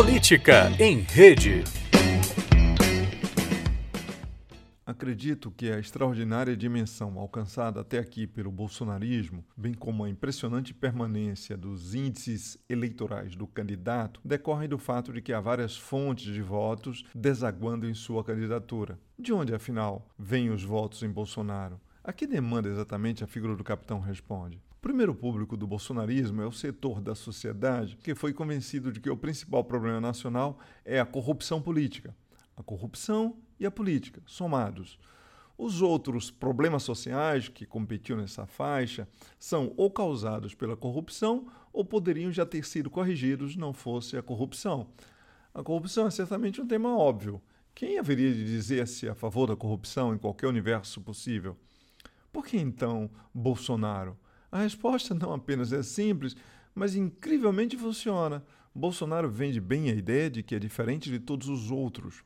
Política em Rede. Acredito que a extraordinária dimensão alcançada até aqui pelo bolsonarismo, bem como a impressionante permanência dos índices eleitorais do candidato, decorrem do fato de que há várias fontes de votos desaguando em sua candidatura. De onde, afinal, vêm os votos em Bolsonaro? A que demanda exatamente a figura do capitão responde? O primeiro público do bolsonarismo é o setor da sociedade que foi convencido de que o principal problema nacional é a corrupção política a corrupção e a política, somados. Os outros problemas sociais que competiam nessa faixa são ou causados pela corrupção ou poderiam já ter sido corrigidos não fosse a corrupção. A corrupção é certamente um tema óbvio. Quem haveria de dizer-se a favor da corrupção em qualquer universo possível? Por que então Bolsonaro? A resposta não apenas é simples, mas incrivelmente funciona. Bolsonaro vende bem a ideia de que é diferente de todos os outros.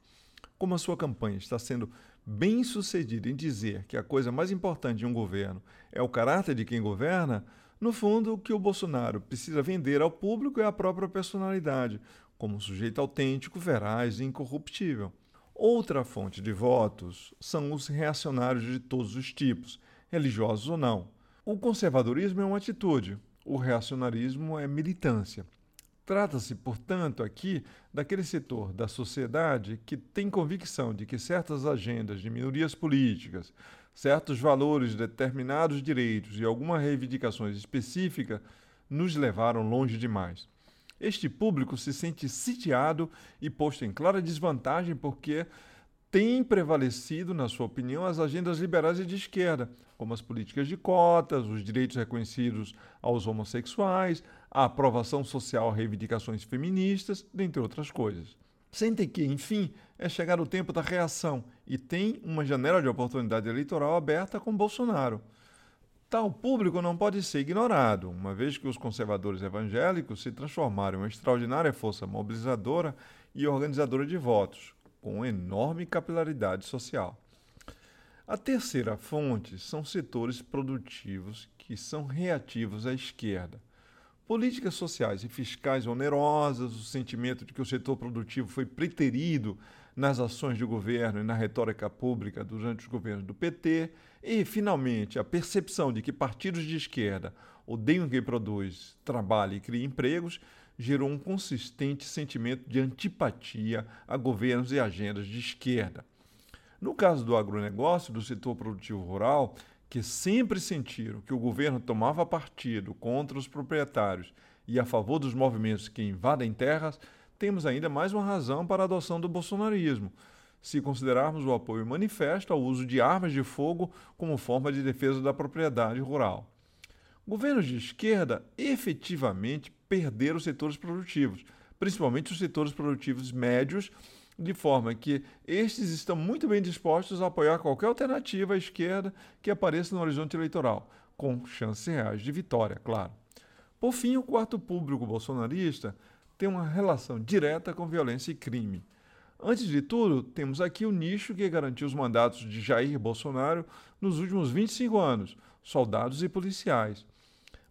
Como a sua campanha está sendo bem sucedida em dizer que a coisa mais importante de um governo é o caráter de quem governa, no fundo, o que o Bolsonaro precisa vender ao público é a própria personalidade, como um sujeito autêntico, veraz e incorruptível. Outra fonte de votos são os reacionários de todos os tipos, religiosos ou não. O conservadorismo é uma atitude, o reacionarismo é militância. Trata-se, portanto, aqui daquele setor da sociedade que tem convicção de que certas agendas de minorias políticas, certos valores de determinados direitos e algumas reivindicações específicas nos levaram longe demais. Este público se sente sitiado e posto em clara desvantagem porque tem prevalecido, na sua opinião, as agendas liberais e de esquerda, como as políticas de cotas, os direitos reconhecidos aos homossexuais, a aprovação social a reivindicações feministas, dentre outras coisas. Sentem que, enfim, é chegar o tempo da reação e tem uma janela de oportunidade eleitoral aberta com Bolsonaro. Tal público não pode ser ignorado, uma vez que os conservadores evangélicos se transformaram em uma extraordinária força mobilizadora e organizadora de votos, com enorme capilaridade social. A terceira fonte são setores produtivos que são reativos à esquerda. Políticas sociais e fiscais onerosas, o sentimento de que o setor produtivo foi preterido nas ações de governo e na retórica pública durante os governos do PT, e, finalmente, a percepção de que partidos de esquerda odeiam quem produz, trabalha e cria empregos, gerou um consistente sentimento de antipatia a governos e agendas de esquerda. No caso do agronegócio, do setor produtivo rural, que sempre sentiram que o governo tomava partido contra os proprietários e a favor dos movimentos que invadem terras, temos ainda mais uma razão para a adoção do bolsonarismo, se considerarmos o apoio manifesto ao uso de armas de fogo como forma de defesa da propriedade rural. Governos de esquerda efetivamente perderam os setores produtivos, principalmente os setores produtivos médios, de forma que estes estão muito bem dispostos a apoiar qualquer alternativa à esquerda que apareça no horizonte eleitoral, com chances reais de vitória, claro. Por fim, o quarto público bolsonarista tem uma relação direta com violência e crime. Antes de tudo, temos aqui o nicho que garantiu os mandatos de Jair Bolsonaro nos últimos 25 anos, soldados e policiais.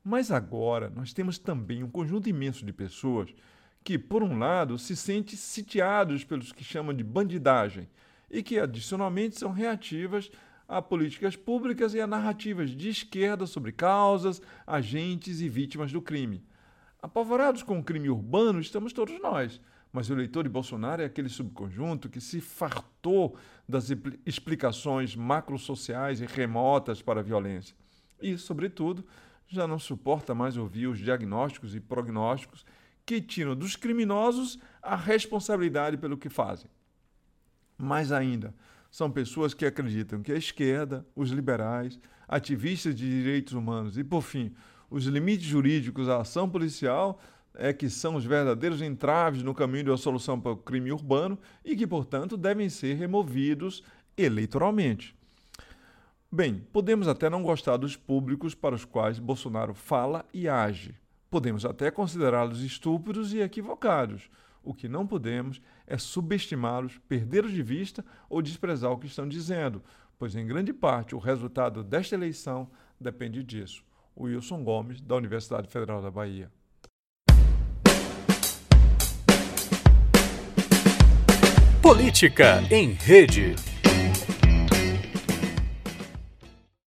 Mas agora nós temos também um conjunto imenso de pessoas que, por um lado, se sentem sitiados pelos que chamam de bandidagem e que, adicionalmente, são reativas a políticas públicas e a narrativas de esquerda sobre causas, agentes e vítimas do crime. Apavorados com o crime urbano estamos todos nós, mas o eleitor de Bolsonaro é aquele subconjunto que se fartou das explicações macrosociais e remotas para a violência. E, sobretudo, já não suporta mais ouvir os diagnósticos e prognósticos que tiram dos criminosos a responsabilidade pelo que fazem. Mais ainda, são pessoas que acreditam que a esquerda, os liberais, ativistas de direitos humanos e, por fim, os limites jurídicos à ação policial é que são os verdadeiros entraves no caminho da solução para o crime urbano e que, portanto, devem ser removidos eleitoralmente. Bem, podemos até não gostar dos públicos para os quais Bolsonaro fala e age. Podemos até considerá-los estúpidos e equivocados. O que não podemos é subestimá-los, perdê-los de vista ou desprezar o que estão dizendo, pois em grande parte o resultado desta eleição depende disso. Wilson Gomes, da Universidade Federal da Bahia. Política em Rede.